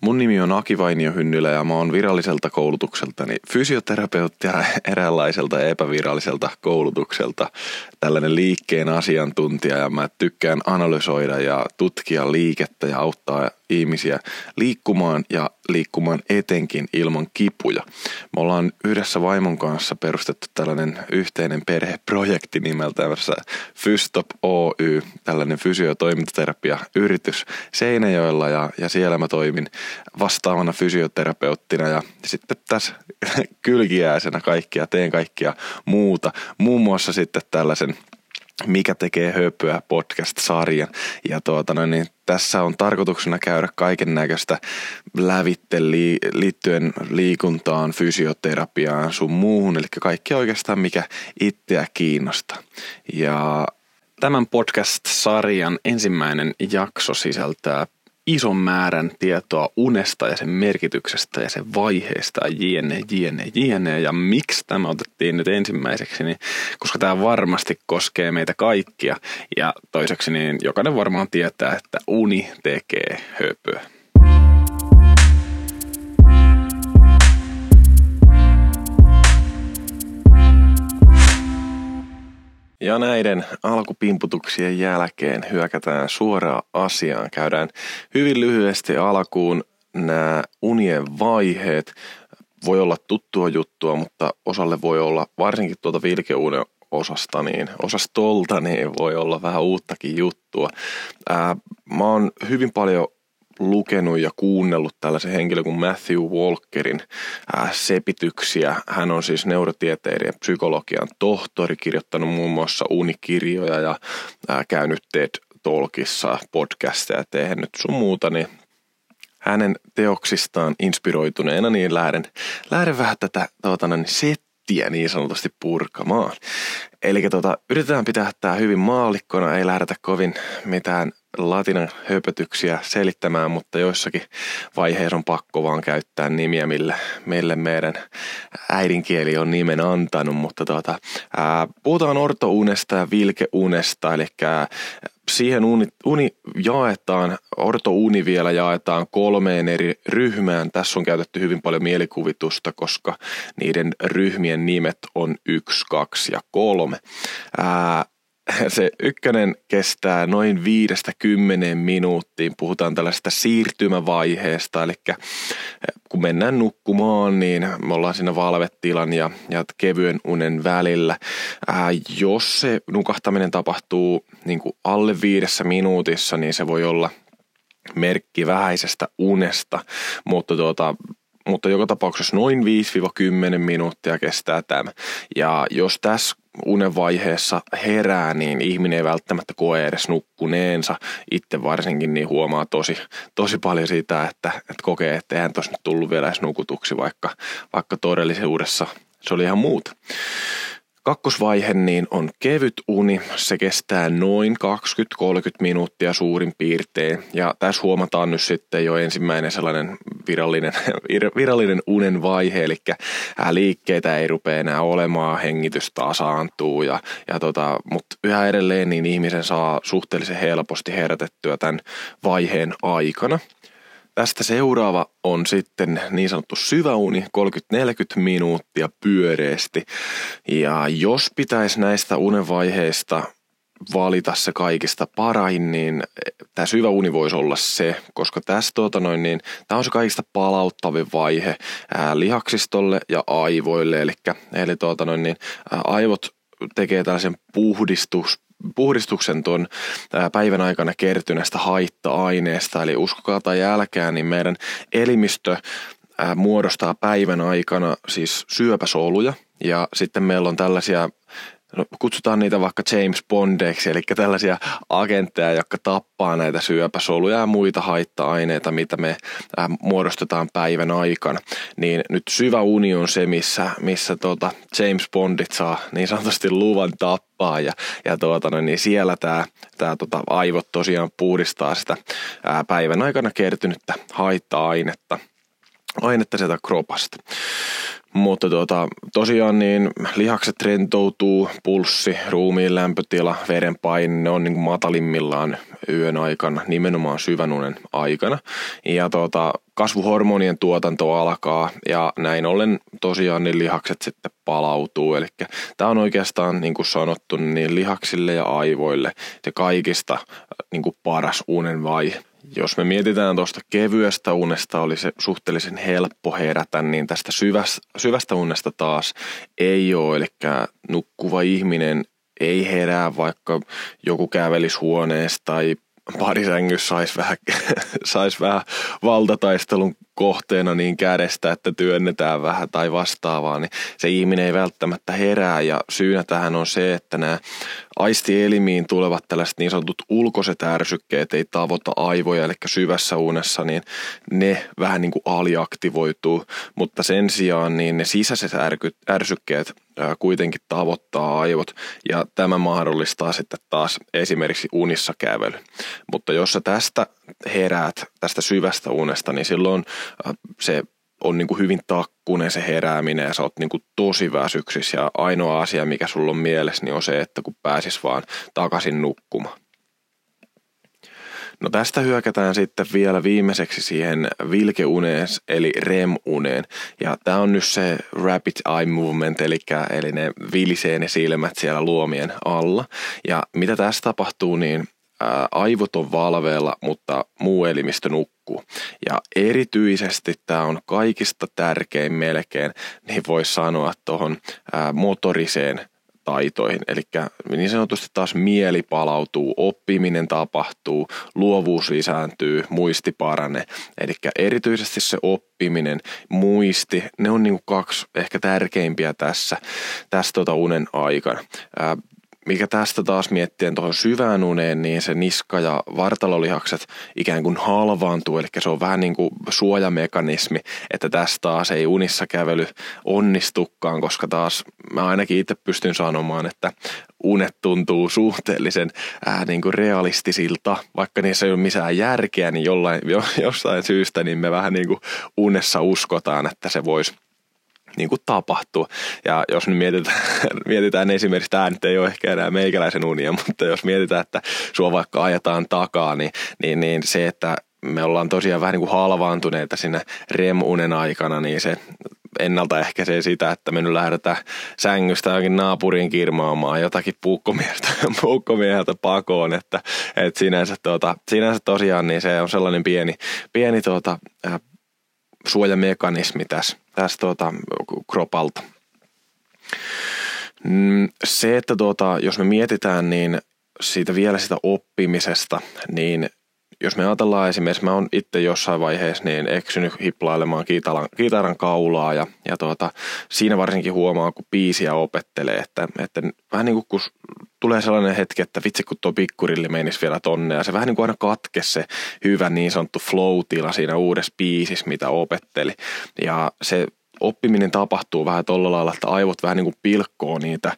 Mun nimi on Aki Vainio Hynnylä ja mä oon viralliselta koulutukseltani fysioterapeutti ja eräänlaiselta epäviralliselta koulutukselta tällainen liikkeen asiantuntija ja mä tykkään analysoida ja tutkia liikettä ja auttaa ihmisiä liikkumaan ja liikkumaan etenkin ilman kipuja. Me ollaan yhdessä vaimon kanssa perustettu tällainen yhteinen perheprojekti nimeltä Fystop Oy, tällainen fysiotoimintaterapia yritys Seinäjoella ja, ja siellä mä toimin vastaavana fysioterapeuttina ja sitten tässä kylkiäisenä kaikkia, teen kaikkia muuta. Muun muassa sitten tällaisen mikä tekee höpöä podcast-sarjan. Ja tuota, no niin, tässä on tarkoituksena käydä kaiken näköistä lävitte liittyen liikuntaan, fysioterapiaan, sun muuhun, eli kaikki oikeastaan mikä itseä kiinnostaa. Ja Tämän podcast-sarjan ensimmäinen jakso sisältää ison määrän tietoa unesta ja sen merkityksestä ja sen vaiheesta jne, jne, jne. Ja miksi tämä otettiin nyt ensimmäiseksi, niin koska tämä varmasti koskee meitä kaikkia. Ja toiseksi niin jokainen varmaan tietää, että uni tekee höpöä. Ja näiden alkupimputuksien jälkeen hyökätään suoraan asiaan. Käydään hyvin lyhyesti alkuun nämä unien vaiheet. Voi olla tuttua juttua, mutta osalle voi olla, varsinkin tuota vilkeuuden osasta, niin osastolta, niin voi olla vähän uuttakin juttua. Ää, mä oon hyvin paljon lukenut ja kuunnellut tällaisen henkilön kuin Matthew Walkerin sepityksiä. Hän on siis neurotieteilijä ja psykologian tohtori, kirjoittanut muun muassa unikirjoja ja käynyt TED Talkissa podcasteja tehnyt sun muuta, niin hänen teoksistaan inspiroituneena, niin lähden, lähden vähän tätä tuota, niin settiä niin sanotusti purkamaan. Eli tuota, yritetään pitää tämä hyvin maallikkona, ei lähdetä kovin mitään latinan höpötyksiä selittämään, mutta joissakin vaiheissa on pakko vaan käyttää nimiä, millä, mille meidän äidinkieli on nimen antanut. Mutta tuota, ää, puhutaan ortounesta ja vilkeunesta, eli siihen uni, uni jaetaan, ortouni vielä jaetaan kolmeen eri ryhmään. Tässä on käytetty hyvin paljon mielikuvitusta, koska niiden ryhmien nimet on yksi, kaksi ja kolme. Ää, se ykkönen kestää noin viidestä kymmeneen minuuttiin. Puhutaan tällaista siirtymävaiheesta, eli eh, kun mennään nukkumaan, niin me ollaan siinä valvetilan ja, ja kevyen unen välillä. Ää, jos se nukahtaminen tapahtuu niin kuin alle viidessä minuutissa, niin se voi olla merkki vähäisestä unesta, mutta tuota, mutta joka tapauksessa noin 5-10 minuuttia kestää tämä. Ja jos tässä unen vaiheessa herää, niin ihminen ei välttämättä koe edes nukkuneensa. Itse varsinkin niin huomaa tosi, tosi paljon sitä, että, että kokee, että eihän tuossa nyt tullut vielä edes nukutuksi, vaikka, vaikka todellisuudessa se oli ihan muuta. Kakkosvaihe niin on kevyt uni. Se kestää noin 20-30 minuuttia suurin piirtein. Ja tässä huomataan nyt sitten jo ensimmäinen sellainen virallinen, virallinen unen vaihe, eli liikkeitä ei rupea enää olemaan, hengitys tasaantuu, ja, ja tota, mutta yhä edelleen niin ihmisen saa suhteellisen helposti herätettyä tämän vaiheen aikana. Tästä seuraava on sitten niin sanottu syväuni, 30-40 minuuttia pyöreästi. Ja jos pitäisi näistä unenvaiheista valita se kaikista parain, niin tämä syvä uni voisi olla se, koska tässä tuota noin, niin, tämä on se kaikista palauttavin vaihe ää, lihaksistolle ja aivoille, eli, eli tuota noin, niin, ää, aivot tekee tällaisen puhdistus, puhdistuksen tuon päivän aikana kertyneestä haitta-aineesta. Eli uskokaa tai jälkeen, niin meidän elimistö muodostaa päivän aikana siis syöpäsoluja. Ja sitten meillä on tällaisia no, kutsutaan niitä vaikka James Bondeiksi, eli tällaisia agentteja, jotka tappaa näitä syöpäsoluja ja muita haitta-aineita, mitä me äh, muodostetaan päivän aikana. Niin nyt syvä uni on se, missä, missä tuota James Bondit saa niin sanotusti luvan tappaa ja, ja tuota, niin siellä tämä tää, tota, aivot tosiaan puhdistaa sitä ää, päivän aikana kertynyttä haitta-ainetta. Ainetta sieltä kropasta. Mutta tuota, tosiaan niin lihakset rentoutuu, pulssi, ruumiin lämpötila, verenpaine, ne on niin matalimmillaan yön aikana, nimenomaan syvän unen aikana. Ja tuota, kasvuhormonien tuotanto alkaa ja näin ollen tosiaan niin lihakset sitten palautuu. Eli tämä on oikeastaan niin kuin sanottu niin lihaksille ja aivoille se kaikista niin kuin paras unen vaihe. Jos me mietitään tuosta kevyestä unesta, oli se suhteellisen helppo herätä, niin tästä syvästä, syvästä unesta taas ei ole. Eli nukkuva ihminen ei herää, vaikka joku kävelisi huoneesta tai parisängyssä saisi vähän, sais vähän valtataistelun kohteena niin kädestä, että työnnetään vähän tai vastaavaa, niin se ihminen ei välttämättä herää. Ja syynä tähän on se, että nämä aistielimiin tulevat tällaiset niin sanotut ulkoiset ärsykkeet ei tavoita aivoja, eli syvässä unessa, niin ne vähän niin kuin aliaktivoituu, mutta sen sijaan niin ne sisäiset ärsykkeet kuitenkin tavoittaa aivot ja tämä mahdollistaa sitten taas esimerkiksi unissa kävely. Mutta jos sä tästä heräät, tästä syvästä unesta, niin silloin se on niin kuin hyvin takkunen se herääminen ja sä oot niin kuin tosi väsyksissä ja ainoa asia, mikä sulla on mielessä, niin on se, että kun pääsis vaan takaisin nukkumaan. No tästä hyökätään sitten vielä viimeiseksi siihen vilkeuneen eli REM-uneen. Ja tämä on nyt se rapid eye movement, eli, eli ne vilisee ne silmät siellä luomien alla. Ja mitä tässä tapahtuu, niin aivot on valveella, mutta muu elimistö nukkuu. Ja erityisesti tämä on kaikista tärkein melkein, niin voisi sanoa tuohon motoriseen taitoihin. Eli niin sanotusti taas mieli palautuu, oppiminen tapahtuu, luovuus lisääntyy, muisti parane. Eli erityisesti se oppiminen, muisti, ne on niin kaksi ehkä tärkeimpiä tässä, tässä tota unen aikana mikä tästä taas miettien tuohon syvään uneen, niin se niska- ja vartalolihakset ikään kuin halvaantuu, eli se on vähän niin kuin suojamekanismi, että tästä taas ei unissa kävely onnistukaan, koska taas mä ainakin itse pystyn sanomaan, että unet tuntuu suhteellisen ää, niin kuin realistisilta, vaikka niissä ei ole missään järkeä, niin jollain, jo, jostain syystä niin me vähän niin kuin unessa uskotaan, että se voisi niin kuin tapahtuu. Ja jos nyt mietitään, mietitään esimerkiksi, tämä nyt ei ole ehkä enää meikäläisen unia, mutta jos mietitään, että sua vaikka ajetaan takaa, niin, niin, niin se, että me ollaan tosiaan vähän niin kuin halvaantuneita siinä REM-unen aikana, niin se ennaltaehkäisee sitä, että me nyt lähdetään sängystä jokin naapuriin kirmaamaan jotakin puukkomiestä, puukkomieheltä pakoon, että, että sinänsä, tuota, sinänsä tosiaan niin se on sellainen pieni, pieni tuota, äh, suojamekanismi tässä, tässä tuota, kropalta. Mm, se, että tuota, jos me mietitään niin siitä vielä sitä oppimisesta, niin jos me ajatellaan esimerkiksi, mä oon itse jossain vaiheessa niin eksynyt hiplailemaan kitaran, kitaran kaulaa ja, ja tuota, siinä varsinkin huomaa, kun biisiä opettelee, että, että vähän niin kuin kun tulee sellainen hetki, että vitsi kun tuo pikkurilli menisi vielä tonne ja se vähän niin kuin aina katke se hyvä niin sanottu flow-tila siinä uudessa biisissä, mitä opetteli. Ja se oppiminen tapahtuu vähän tuolla lailla, että aivot vähän niin kuin pilkkoo niitä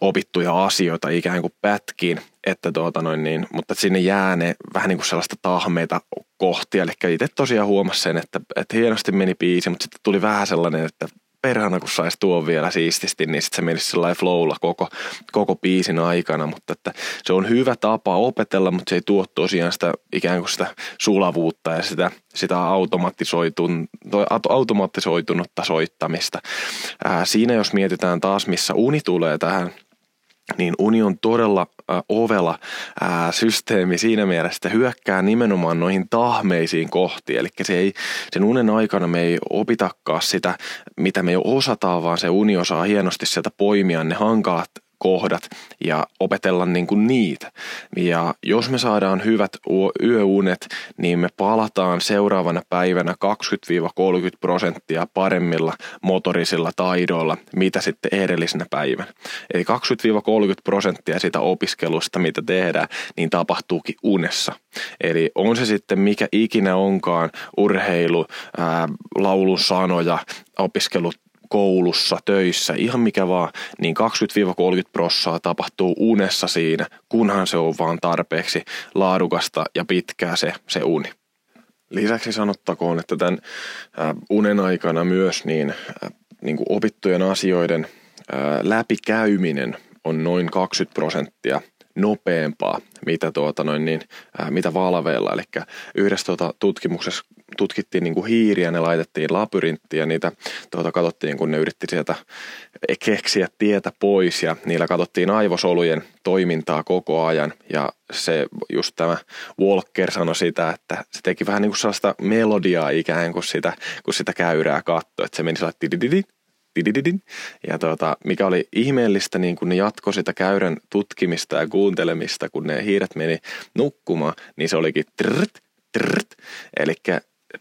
opittuja asioita ikään kuin pätkiin, että tuota noin niin, mutta sinne jää ne vähän niin kuin sellaista tahmeita kohtia, eli itse tosiaan huomasin sen, että, että hienosti meni biisi, mutta sitten tuli vähän sellainen, että perhana kun saisi tuon vielä siististi, niin sitten se menisi sellainen flowlla koko, koko biisin aikana, mutta että se on hyvä tapa opetella, mutta se ei tuo tosiaan sitä ikään kuin sitä sulavuutta ja sitä, sitä automatisoitun, automatisoitunutta soittamista. Ää, siinä jos mietitään taas, missä uni tulee tähän niin uni on todella äh, ovela äh, systeemi siinä mielessä, että hyökkää nimenomaan noihin tahmeisiin kohtiin. Eli se ei, sen unen aikana me ei opitakaan sitä, mitä me jo osataan, vaan se uni osaa hienosti sieltä poimia ne hankalat kohdat ja opetella niin kuin niitä. Ja jos me saadaan hyvät yöunet, niin me palataan seuraavana päivänä 20-30 prosenttia paremmilla motorisilla taidoilla, mitä sitten edellisenä päivänä. Eli 20-30 prosenttia sitä opiskelusta, mitä tehdään, niin tapahtuukin unessa. Eli on se sitten mikä ikinä onkaan, urheilu, ää, laulun sanoja, opiskelut koulussa, töissä, ihan mikä vaan, niin 20-30 prossaa tapahtuu unessa siinä, kunhan se on vaan tarpeeksi laadukasta ja pitkää se, se uni. Lisäksi sanottakoon, että tämän unen aikana myös niin, niin kuin opittujen asioiden läpikäyminen on noin 20 prosenttia nopeampaa, mitä, tuota noin niin, mitä valveilla. Eli yhdessä tuota tutkimuksessa tutkittiin niin kuin hiiriä, ne laitettiin labyrinttiin ja niitä tuota, katsottiin, kun ne yritti sieltä keksiä tietä pois ja niillä katsottiin aivosolujen toimintaa koko ajan ja se just tämä Walker sanoi sitä, että se teki vähän niin kuin sellaista melodiaa ikään kuin sitä, kun sitä käyrää katsoi, että se meni sellainen ja tuota, mikä oli ihmeellistä, niin kun ne jatkoi sitä käyrän tutkimista ja kuuntelemista, kun ne hiiret meni nukkumaan, niin se olikin trrt, trrt. Eli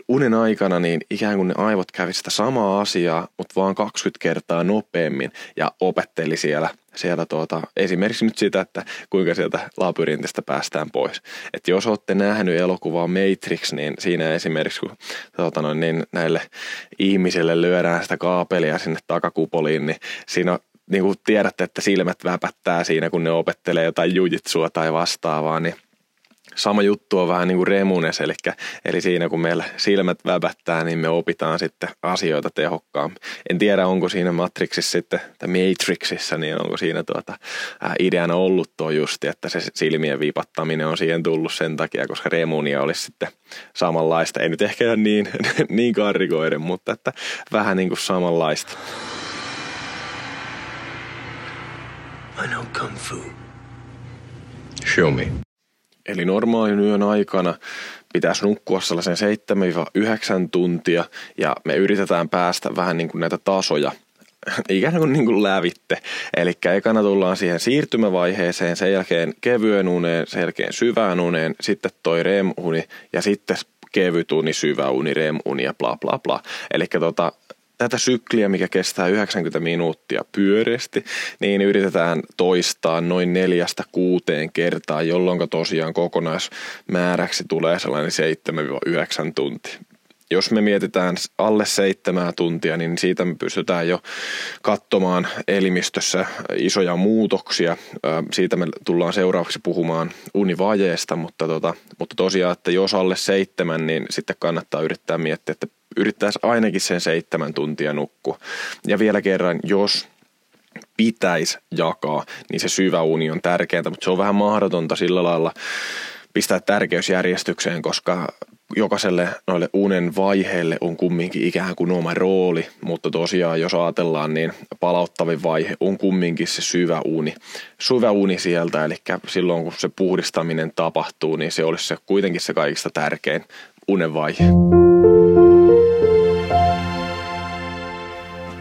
unen aikana niin ikään kuin ne aivot kävi sitä samaa asiaa, mutta vaan 20 kertaa nopeammin ja opetteli siellä, siellä tuota, esimerkiksi nyt sitä, että kuinka sieltä labyrintistä päästään pois. Et jos olette nähnyt elokuvaa Matrix, niin siinä esimerkiksi kun tuota noin, niin näille ihmisille lyödään sitä kaapelia sinne takakupoliin, niin siinä niin kuin tiedätte, että silmät väpättää siinä, kun ne opettelee jotain jujitsua tai vastaavaa, niin sama juttu on vähän niin kuin remunes, eli, eli siinä kun meillä silmät väbättää, niin me opitaan sitten asioita tehokkaammin. En tiedä, onko siinä Matrixissa sitten, tai Matrixissa, niin onko siinä tuota, ää, ideana ollut tuo justi, että se silmien viipattaminen on siihen tullut sen takia, koska remunia olisi sitten samanlaista. Ei nyt ehkä niin, niin karrikoiden, mutta että vähän niin kuin samanlaista. I know kung fu. Show me. Eli normaalin yön aikana pitäisi nukkua sellaisen 7-9 tuntia ja me yritetään päästä vähän niin kuin näitä tasoja ikään kuin, niin kuin lävitte. Eli ekana tullaan siihen siirtymävaiheeseen, sen jälkeen kevyen uneen, sen jälkeen syvään uneen, sitten toi REM-uni ja sitten kevyt uni, syvä uni, REM-uni ja bla bla bla. Eli tota, tätä sykliä, mikä kestää 90 minuuttia pyöreästi, niin yritetään toistaa noin neljästä kuuteen kertaa, jolloin tosiaan kokonaismääräksi tulee sellainen 7-9 tuntia. Jos me mietitään alle seitsemää tuntia, niin siitä me pystytään jo katsomaan elimistössä isoja muutoksia. Siitä me tullaan seuraavaksi puhumaan univajeesta, mutta, tota, mutta tosiaan, että jos alle seitsemän, niin sitten kannattaa yrittää miettiä, että yrittäisi ainakin sen seitsemän tuntia nukkua. Ja vielä kerran, jos pitäisi jakaa, niin se syvä uni on tärkeää, mutta se on vähän mahdotonta sillä lailla pistää tärkeysjärjestykseen, koska jokaiselle noille unen vaiheelle on kumminkin ikään kuin oma rooli, mutta tosiaan jos ajatellaan, niin palauttavin vaihe on kumminkin se syvä uni. Syvä uni sieltä, eli silloin kun se puhdistaminen tapahtuu, niin se olisi se kuitenkin se kaikista tärkein unen vaihe.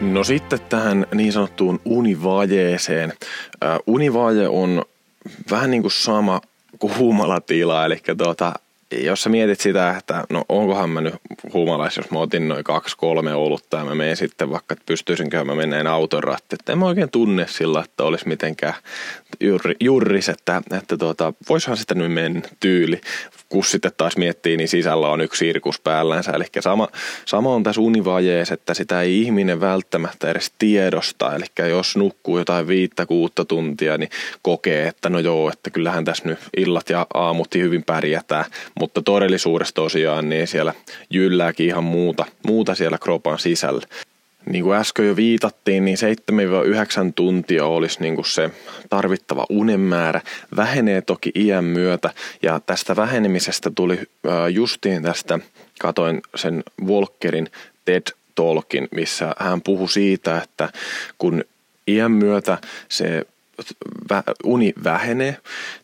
No sitten tähän niin sanottuun univajeeseen. Äh, univaje on vähän niin kuin sama kuin humalatila, eli tuota, jos sä mietit sitä, että no onkohan mä nyt humalais, jos mä otin noin kaksi, kolme olutta ja mä menen sitten vaikka, että pystyisinkö mä menneen auton ratti. Että en mä oikein tunne sillä, että olisi mitenkään jurri, jurris, että, että tuota, voisihan sitä nyt mennä tyyli kun sitten taas miettii, niin sisällä on yksi sirkus päällänsä. Eli sama, sama on tässä univajeessa, että sitä ei ihminen välttämättä edes tiedosta. Eli jos nukkuu jotain viittä, kuutta tuntia, niin kokee, että no joo, että kyllähän tässä nyt illat ja aamut hyvin pärjätään. Mutta todellisuudessa tosiaan, niin siellä jyllääkin ihan muuta, muuta siellä kropan sisällä niin kuin äsken jo viitattiin, niin 7-9 tuntia olisi niin kuin se tarvittava unen määrä. Vähenee toki iän myötä ja tästä vähenemisestä tuli justiin tästä, katoin sen Walkerin TED Talkin, missä hän puhui siitä, että kun iän myötä se uni vähenee,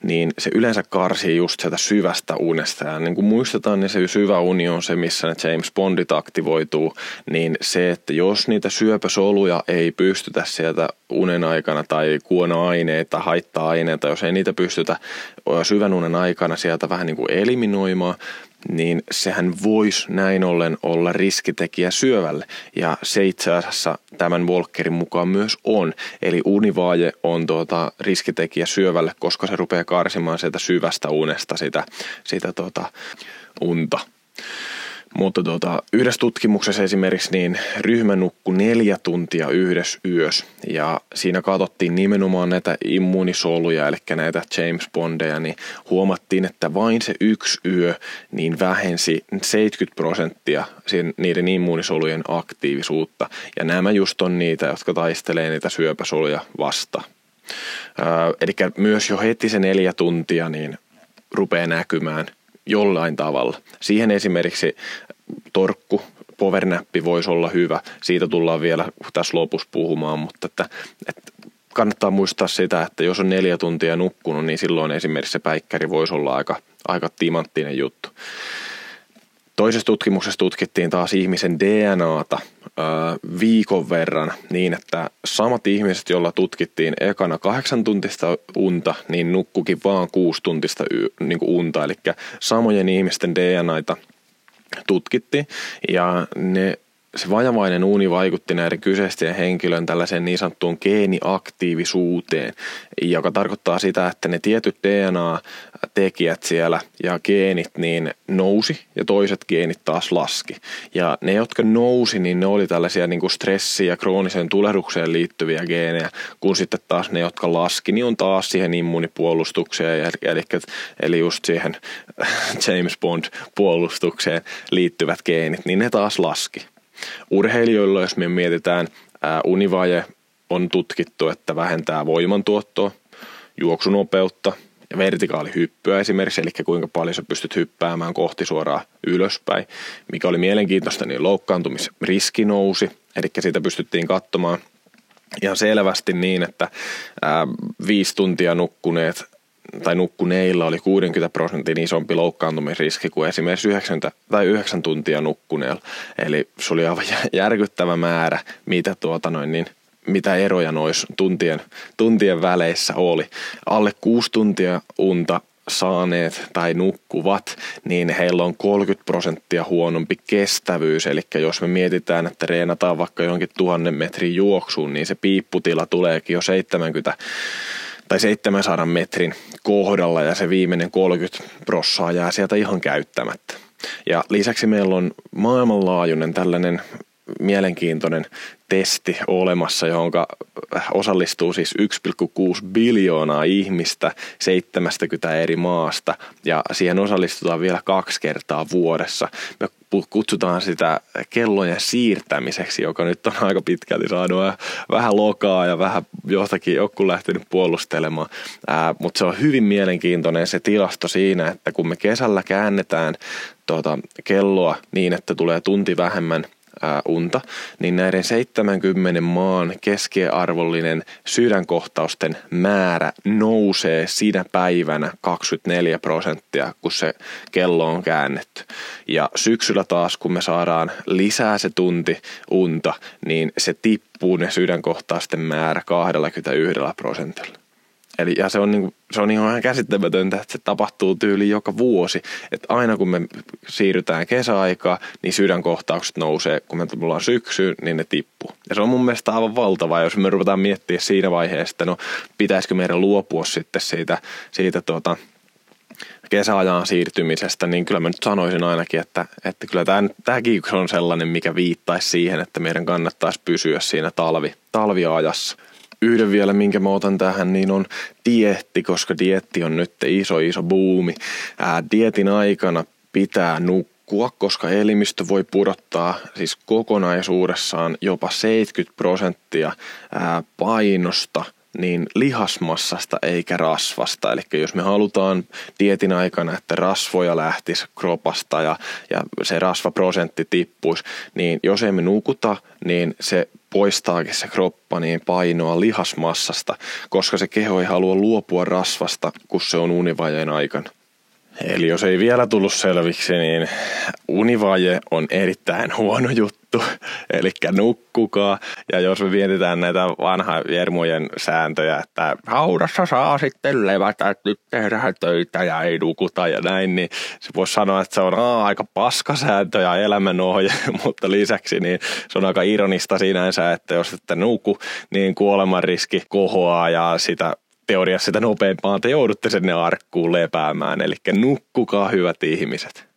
niin se yleensä karsii just sieltä syvästä unesta. Ja niin kuin muistetaan, niin se syvä uni on se, missä ne James Bondit aktivoituu, niin se, että jos niitä syöpäsoluja ei pystytä sieltä unen aikana tai kuonoaineita, haitta-aineita, jos ei niitä pystytä syvän unen aikana sieltä vähän niin kuin eliminoimaan, niin sehän voisi näin ollen olla riskitekijä syövälle. Ja se itse asiassa tämän Walkerin mukaan myös on. Eli univaaje on tuota riskitekijä syövälle, koska se rupeaa karsimaan sieltä syvästä unesta sitä, sitä tuota unta. Mutta tuota, yhdessä tutkimuksessa esimerkiksi niin ryhmä nukkui neljä tuntia yhdessä yössä ja siinä katsottiin nimenomaan näitä immuunisoluja, eli näitä James Bondeja, niin huomattiin, että vain se yksi yö niin vähensi 70 prosenttia niiden immuunisolujen aktiivisuutta. Ja nämä just on niitä, jotka taistelee niitä syöpäsoluja vastaan. Eli myös jo heti se neljä tuntia niin rupeaa näkymään jollain tavalla. Siihen esimerkiksi torkku, powernappi voisi olla hyvä. Siitä tullaan vielä tässä lopussa puhumaan, mutta että, että kannattaa muistaa sitä, että jos on neljä tuntia nukkunut, niin silloin esimerkiksi se päikkäri voisi olla aika, aika timanttinen juttu. Toisessa tutkimuksessa tutkittiin taas ihmisen DNAta viikon verran niin, että samat ihmiset, joilla tutkittiin ekana kahdeksan tuntista unta, niin nukkukin vaan kuusi tuntista niin unta. Eli samojen ihmisten DNAita tutkittiin ja ne se vajavainen uuni vaikutti näiden kyseisten henkilön tällaiseen niin sanottuun geeniaktiivisuuteen, joka tarkoittaa sitä, että ne tietyt DNA-tekijät siellä ja geenit niin nousi ja toiset geenit taas laski. Ja ne, jotka nousi, niin ne oli tällaisia niin kuin ja krooniseen tulehdukseen liittyviä geenejä, kun sitten taas ne, jotka laski, niin on taas siihen immunipuolustukseen, eli, eli just siihen James Bond-puolustukseen liittyvät geenit, niin ne taas laski. Urheilijoilla, jos me mietitään, ää, univaje on tutkittu, että vähentää voimantuottoa, juoksunopeutta ja vertikaalihyppyä esimerkiksi, eli kuinka paljon sä pystyt hyppäämään kohti suoraan ylöspäin. Mikä oli mielenkiintoista, niin loukkaantumisriski nousi, eli sitä pystyttiin katsomaan ihan selvästi niin, että ää, viisi tuntia nukkuneet tai nukkuneilla oli 60 prosentin isompi loukkaantumisriski kuin esimerkiksi 9, tai 9 tuntia nukkuneella. Eli se oli aivan järkyttävä määrä, mitä, tuota noin, niin, mitä eroja noissa tuntien, tuntien väleissä oli. Alle 6 tuntia unta saaneet tai nukkuvat, niin heillä on 30 prosenttia huonompi kestävyys. Eli jos me mietitään, että reenataan vaikka jonkin tuhannen metrin juoksuun, niin se piipputila tuleekin jo 70 tai 700 metrin kohdalla ja se viimeinen 30 prossaa jää sieltä ihan käyttämättä. Ja lisäksi meillä on maailmanlaajuinen tällainen mielenkiintoinen testi olemassa, johon osallistuu siis 1,6 biljoonaa ihmistä 70 eri maasta ja siihen osallistutaan vielä kaksi kertaa vuodessa. Me kutsutaan sitä kellojen siirtämiseksi, joka nyt on aika pitkälti saanut vähän lokaa ja vähän johtakin joku lähtenyt puolustelemaan. Ää, mutta se on hyvin mielenkiintoinen se tilasto siinä, että kun me kesällä käännetään tuota kelloa niin, että tulee tunti vähemmän unta, niin näiden 70 maan keskiarvollinen sydänkohtausten määrä nousee siinä päivänä 24 prosenttia, kun se kello on käännetty. Ja syksyllä taas, kun me saadaan lisää se tunti unta, niin se tippuu ne sydänkohtausten määrä 21 prosentilla. Eli, ja se on, niin se on ihan käsittämätöntä, että se tapahtuu tyyli joka vuosi. Että aina kun me siirrytään kesäaikaa, niin sydänkohtaukset nousee. Kun me tullaan syksyyn, niin ne tippuu. Ja se on mun mielestä aivan valtava, jos me ruvetaan miettiä siinä vaiheessa, että no pitäisikö meidän luopua sitten siitä, siitä tuota, kesäajan siirtymisestä, niin kyllä mä nyt sanoisin ainakin, että, että kyllä tämä, tämäkin on sellainen, mikä viittaisi siihen, että meidän kannattaisi pysyä siinä talvi, talviajassa yhden vielä, minkä mä otan tähän, niin on dietti, koska dietti on nyt iso, iso buumi. Ää, dietin aikana pitää nukkua, koska elimistö voi pudottaa siis kokonaisuudessaan jopa 70 prosenttia ää, painosta niin lihasmassasta eikä rasvasta. Eli jos me halutaan dietin aikana, että rasvoja lähtisi kropasta ja, ja se rasvaprosentti tippuisi, niin jos emme nukuta, niin se poistaakin se kroppa niin painoa lihasmassasta, koska se keho ei halua luopua rasvasta, kun se on univajeen aikana. Eli jos ei vielä tullut selviksi, niin univaje on erittäin huono juttu, eli nukkukaa. Ja jos me mietitään näitä vanha Jermujen sääntöjä, että haudassa saa sitten levätä, että nyt tehdään töitä ja ei nukuta ja näin, niin se voisi sanoa, että se on aa, aika paskasääntö ja elämänohje, mutta lisäksi niin se on aika ironista sinänsä, että jos ette nuku, niin kuolemanriski kohoaa ja sitä teoriassa sitä nopeampaa te joudutte sinne arkkuun lepäämään. Eli nukkukaa hyvät ihmiset.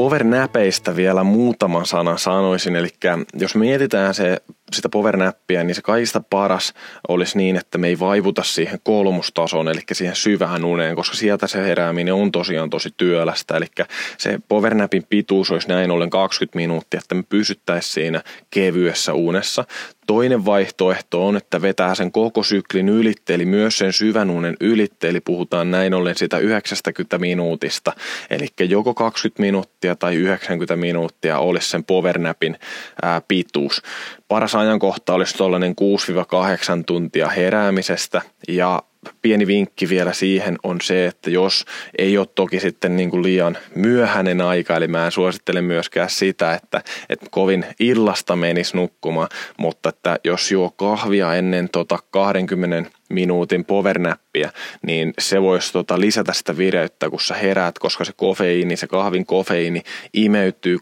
Powernäpeistä vielä muutama sana sanoisin, eli jos mietitään se, sitä powernäppiä, niin se kaikista paras olisi niin, että me ei vaivuta siihen kolmustasoon, eli siihen syvään uneen, koska sieltä se herääminen on tosiaan tosi työlästä, eli se powernäpin pituus olisi näin ollen 20 minuuttia, että me pysyttäisiin siinä kevyessä unessa. Toinen vaihtoehto on, että vetää sen koko syklin ylitte, eli myös sen syvän unen ylitte, eli puhutaan näin ollen sitä 90 minuutista. Eli joko 20 minuuttia tai 90 minuuttia olisi sen powernapin ää, pituus. Paras ajankohta olisi tuollainen 6-8 tuntia heräämisestä. Ja pieni vinkki vielä siihen on se, että jos ei ole toki sitten niin kuin liian myöhäinen aika, eli mä en suosittele myöskään sitä, että, että kovin illasta menisi nukkumaan, mutta että jos juo kahvia ennen tota 20 minuutin powernäppiä, niin se voisi tota lisätä sitä vireyttä, kun sä heräät, koska se kofeiini, se kahvin kofeiini imeytyy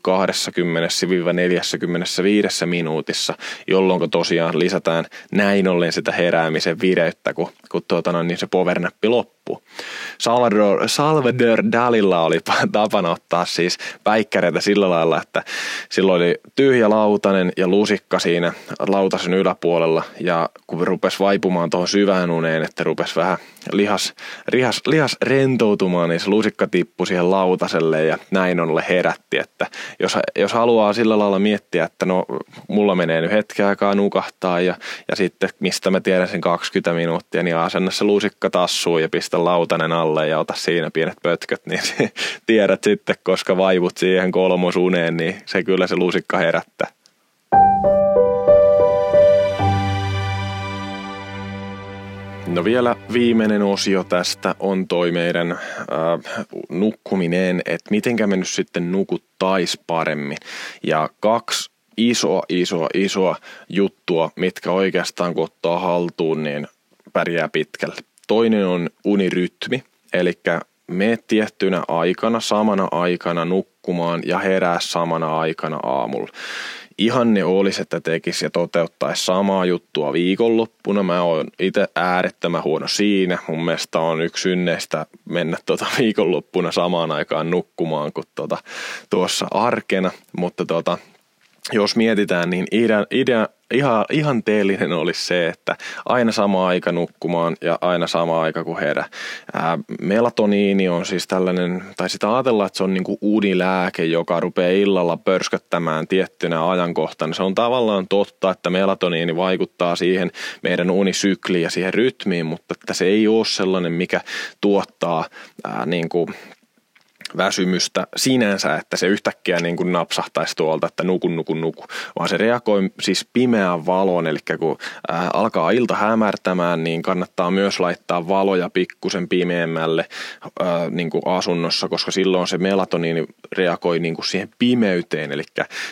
20-45 minuutissa, jolloin tosiaan lisätään näin ollen sitä heräämisen vireyttä, kun, kun tuota, niin se powernäppi loppuu. Salvador, Salvador Dalilla oli tapana ottaa siis päikkäreitä sillä lailla, että silloin oli tyhjä lautanen ja lusikka siinä lautasen yläpuolella. Ja kun rupesi vaipumaan tuohon syvään uneen, että rupesi vähän lihas, lihas, lihas rentoutumaan, niin se lusikka tippui siihen lautaselle ja näin on herätti, että jos, jos haluaa sillä lailla miettiä, että no mulla menee nyt hetken aikaa nukahtaa ja, ja sitten mistä mä tiedän sen 20 minuuttia, niin asenna se lusikka tassuun ja pistä lautanen alle ja ota siinä pienet pötköt, niin tiedät sitten, koska vaivut siihen kolmosuneen, niin se kyllä se lusikka herättää. No vielä viimeinen osio tästä on toi meidän äh, nukkuminen, että mitenkä me nyt sitten nukuttais paremmin. Ja kaksi isoa, isoa, isoa juttua, mitkä oikeastaan kun ottaa haltuun, niin pärjää pitkälle. Toinen on unirytmi, eli me tiettynä aikana, samana aikana nukkumaan ja herää samana aikana aamulla ihanne olisi, että tekisi ja toteuttaisi samaa juttua viikonloppuna. Mä oon itse äärettömän huono siinä. Mun mielestä on yksi synneistä mennä tuota viikonloppuna samaan aikaan nukkumaan kuin tuota, tuossa arkena. Mutta tuota, jos mietitään, niin idea, idea, ihan, ihan teellinen olisi se, että aina sama aika nukkumaan ja aina sama aika kuin herä. Ää, melatoniini on siis tällainen, tai sitä ajatellaan, että se on niinku unilääke, joka rupeaa illalla pörsköttämään tiettynä ajankohtana. Se on tavallaan totta, että melatoniini vaikuttaa siihen meidän unisykliin ja siihen rytmiin, mutta että se ei ole sellainen, mikä tuottaa ää, niinku väsymystä sinänsä, että se yhtäkkiä niin kuin napsahtaisi tuolta, että nuku, nuku, nuku, vaan se reagoi siis pimeään valoon, eli kun alkaa ilta hämärtämään, niin kannattaa myös laittaa valoja pikkusen pimeämmälle niin kuin asunnossa, koska silloin se melatoniini reagoi niin kuin siihen pimeyteen, eli,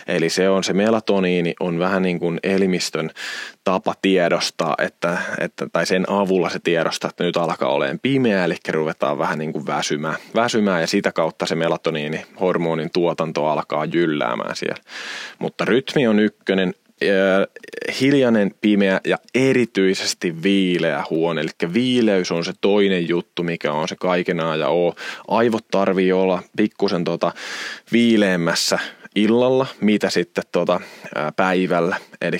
eli se on se melatoniini on vähän niin kuin elimistön tapa tiedostaa, että, että, tai sen avulla se tiedostaa, että nyt alkaa olemaan pimeää, eli ruvetaan vähän niin kuin väsymään, väsymään ja sitä kautta se melatoniini hormonin tuotanto alkaa jylläämään siellä. Mutta rytmi on ykkönen, hiljainen, pimeä ja erityisesti viileä huone. Eli viileys on se toinen juttu, mikä on se kaiken ja oo. Aivot tarvii olla pikkusen tota viileämmässä illalla, mitä sitten tota, päivällä. Eli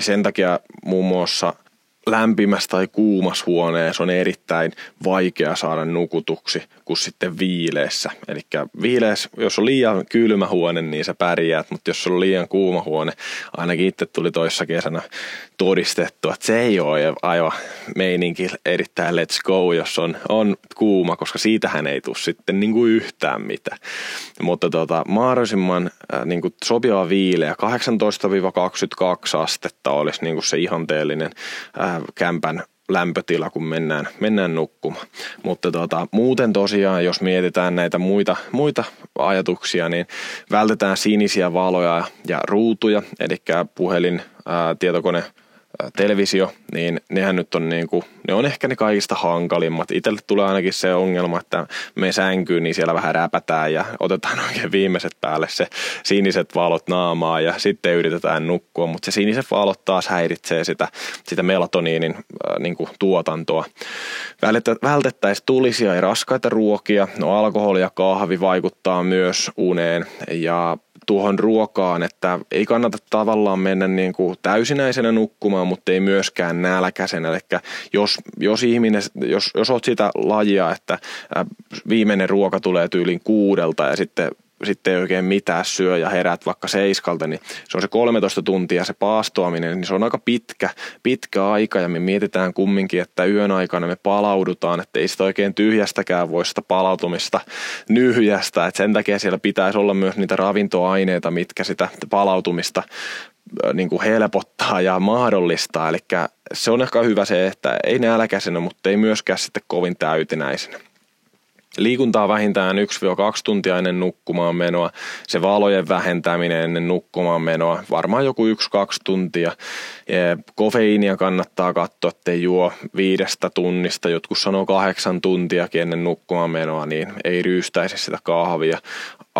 sen takia muun muassa – lämpimässä tai kuumassa huoneessa on erittäin vaikea saada nukutuksi kuin sitten viileessä. Eli viileessä, jos on liian kylmä huone, niin sä pärjäät, mutta jos on liian kuuma huone, ainakin itse tuli toissa kesänä todistettu, että se ei ole aivan meininki erittäin let's go, jos on, on kuuma, koska siitähän ei tule sitten niin kuin yhtään mitään. Mutta tota, mahdollisimman äh, niin kuin sopiva viileä, 18-22 astetta olisi niin kuin se ihanteellinen äh, kämpän lämpötila, kun mennään, mennään nukkumaan. Mutta tota, muuten tosiaan, jos mietitään näitä muita, muita ajatuksia, niin vältetään sinisiä valoja ja ruutuja, eli puhelin, ää, tietokone, televisio, niin nehän nyt on niin kuin, ne on ehkä ne kaikista hankalimmat. Itselle tulee ainakin se ongelma, että me sänkyyn, niin siellä vähän räpätään ja otetaan oikein viimeiset päälle se siniset valot naamaa ja sitten yritetään nukkua, mutta se siniset valot taas häiritsee sitä, sitä melatoniinin äh, niin kuin tuotantoa. Vältettäisiin tulisia ja raskaita ruokia, no alkoholi ja kahvi vaikuttaa myös uneen ja tuohon ruokaan, että ei kannata tavallaan mennä niin kuin täysinäisenä nukkumaan, mutta ei myöskään nälkäisenä. Eli jos, jos ihminen, jos, jos oot sitä lajia, että viimeinen ruoka tulee tyylin kuudelta ja sitten sitten ei oikein mitään syö ja herät vaikka seiskalta, niin se on se 13 tuntia se paastoaminen, niin se on aika pitkä, pitkä aika ja me mietitään kumminkin, että yön aikana me palaudutaan, että ei sitä oikein tyhjästäkään voi sitä palautumista nyhjästä, että sen takia siellä pitäisi olla myös niitä ravintoaineita, mitkä sitä palautumista niin kuin helpottaa ja mahdollistaa, eli se on ehkä hyvä se, että ei nälkäisenä, mutta ei myöskään sitten kovin täytenäisenä. Liikuntaa vähintään 1-2 tuntia ennen nukkumaan menoa. Se valojen vähentäminen ennen nukkumaan menoa, varmaan joku 1-2 tuntia. Kofeiinia kannattaa katsoa, ettei juo viidestä tunnista, jotkut sanoo kahdeksan tuntiakin ennen nukkumaan menoa, niin ei ryystäisi sitä kahvia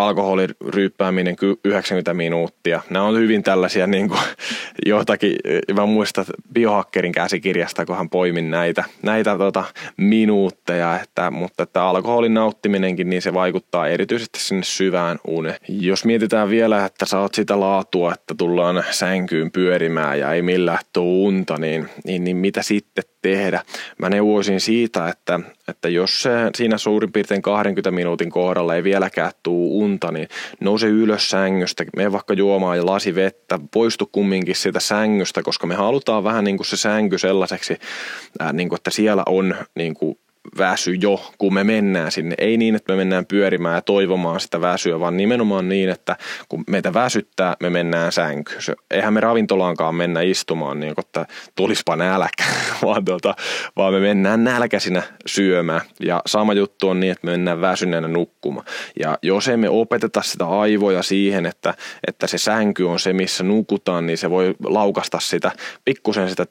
alkoholin ryyppääminen 90 minuuttia. Nämä on hyvin tällaisia niin kuin, jotakin, mä muistan biohakkerin käsikirjasta, kun hän poimin näitä, näitä tota, minuutteja, että, mutta että alkoholin nauttiminenkin, niin se vaikuttaa erityisesti sinne syvään uneen. Jos mietitään vielä, että sä oot sitä laatua, että tullaan sänkyyn pyörimään ja ei millään tuu unta, niin, niin, niin mitä sitten tehdä? Mä neuvoisin siitä, että, että jos se siinä suurin piirtein 20 minuutin kohdalla ei vieläkään tuu unta, niin nouse ylös sängystä, mene vaikka juomaan ja lasi vettä, poistu kumminkin siitä sängystä, koska me halutaan vähän niin kuin se sänky sellaiseksi, ää, niin kuin, että siellä on niin kuin väsy jo, kun me mennään sinne. Ei niin, että me mennään pyörimään ja toivomaan sitä väsyä, vaan nimenomaan niin, että kun meitä väsyttää, me mennään sänkyyn. Eihän me ravintolaankaan mennä istumaan niin, että tulispa nälkä, vaan, tuota, vaan me mennään nälkäisinä syömään. Ja sama juttu on niin, että me mennään väsyneenä nukkumaan. Ja jos emme opeteta sitä aivoja siihen, että, että se sänky on se, missä nukutaan, niin se voi laukasta sitä pikkusen sitä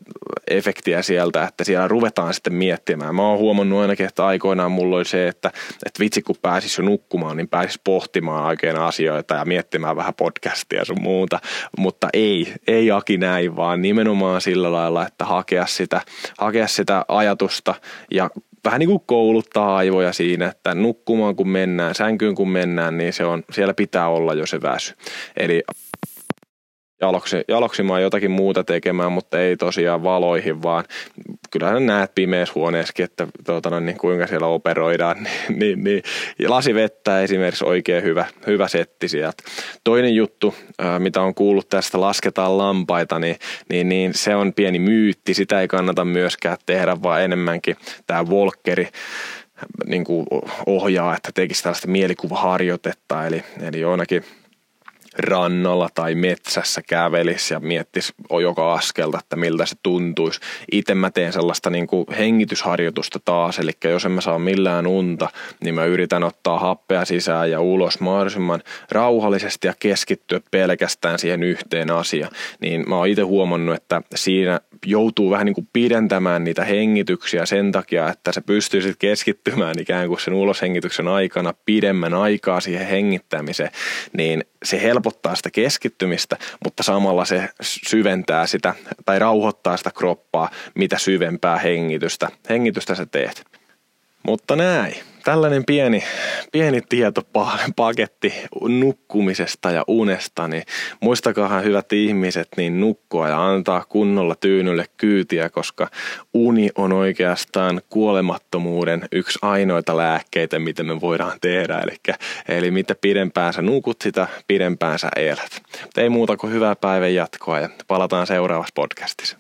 efektiä sieltä, että siellä ruvetaan sitten miettimään. Mä oon huomannut ainakin, että aikoinaan mulla oli se, että, että vitsi kun pääsis jo nukkumaan, niin pääsis pohtimaan oikein asioita ja miettimään vähän podcastia sun muuta. Mutta ei, ei Aki näin, vaan nimenomaan sillä lailla, että hakea sitä, hakea sitä ajatusta ja vähän niin kuin kouluttaa aivoja siinä, että nukkumaan kun mennään, sänkyyn kun mennään, niin se on, siellä pitää olla jo se väsy. Eli jaloksi, jaloksimaan jotakin muuta tekemään, mutta ei tosiaan valoihin, vaan kyllähän näet pimeässä huoneessakin, että tuota, niin kuinka siellä operoidaan, niin, niin, niin. Ja lasivettä esimerkiksi oikein hyvä, hyvä setti sieltä. Toinen juttu, mitä on kuullut tästä, lasketaan lampaita, niin, niin, niin se on pieni myytti, sitä ei kannata myöskään tehdä, vaan enemmänkin tämä Volkeri niin kuin ohjaa, että tekisi tällaista mielikuvaharjoitetta, eli, eli jonakin rannalla tai metsässä kävelisi ja miettisi joka askelta, että miltä se tuntuisi. Itse mä teen sellaista niin kuin hengitysharjoitusta taas, eli jos en mä saa millään unta, niin mä yritän ottaa happea sisään ja ulos mahdollisimman rauhallisesti ja keskittyä pelkästään siihen yhteen asiaan. Niin mä oon itse huomannut, että siinä joutuu vähän niin kuin pidentämään niitä hengityksiä sen takia, että se pystyy keskittymään ikään kuin sen uloshengityksen aikana pidemmän aikaa siihen hengittämiseen, niin se helpottaa sitä keskittymistä, mutta samalla se syventää sitä tai rauhoittaa sitä kroppaa, mitä syvempää hengitystä, hengitystä sä teet. Mutta näin tällainen pieni, pieni tietopaketti nukkumisesta ja unesta, niin muistakaahan hyvät ihmiset, niin nukkua ja antaa kunnolla tyynylle kyytiä, koska uni on oikeastaan kuolemattomuuden yksi ainoita lääkkeitä, mitä me voidaan tehdä. Eli, eli mitä pidempään sä nukut, sitä pidempään sä elät. Ei muuta kuin hyvää päivän jatkoa ja palataan seuraavassa podcastissa.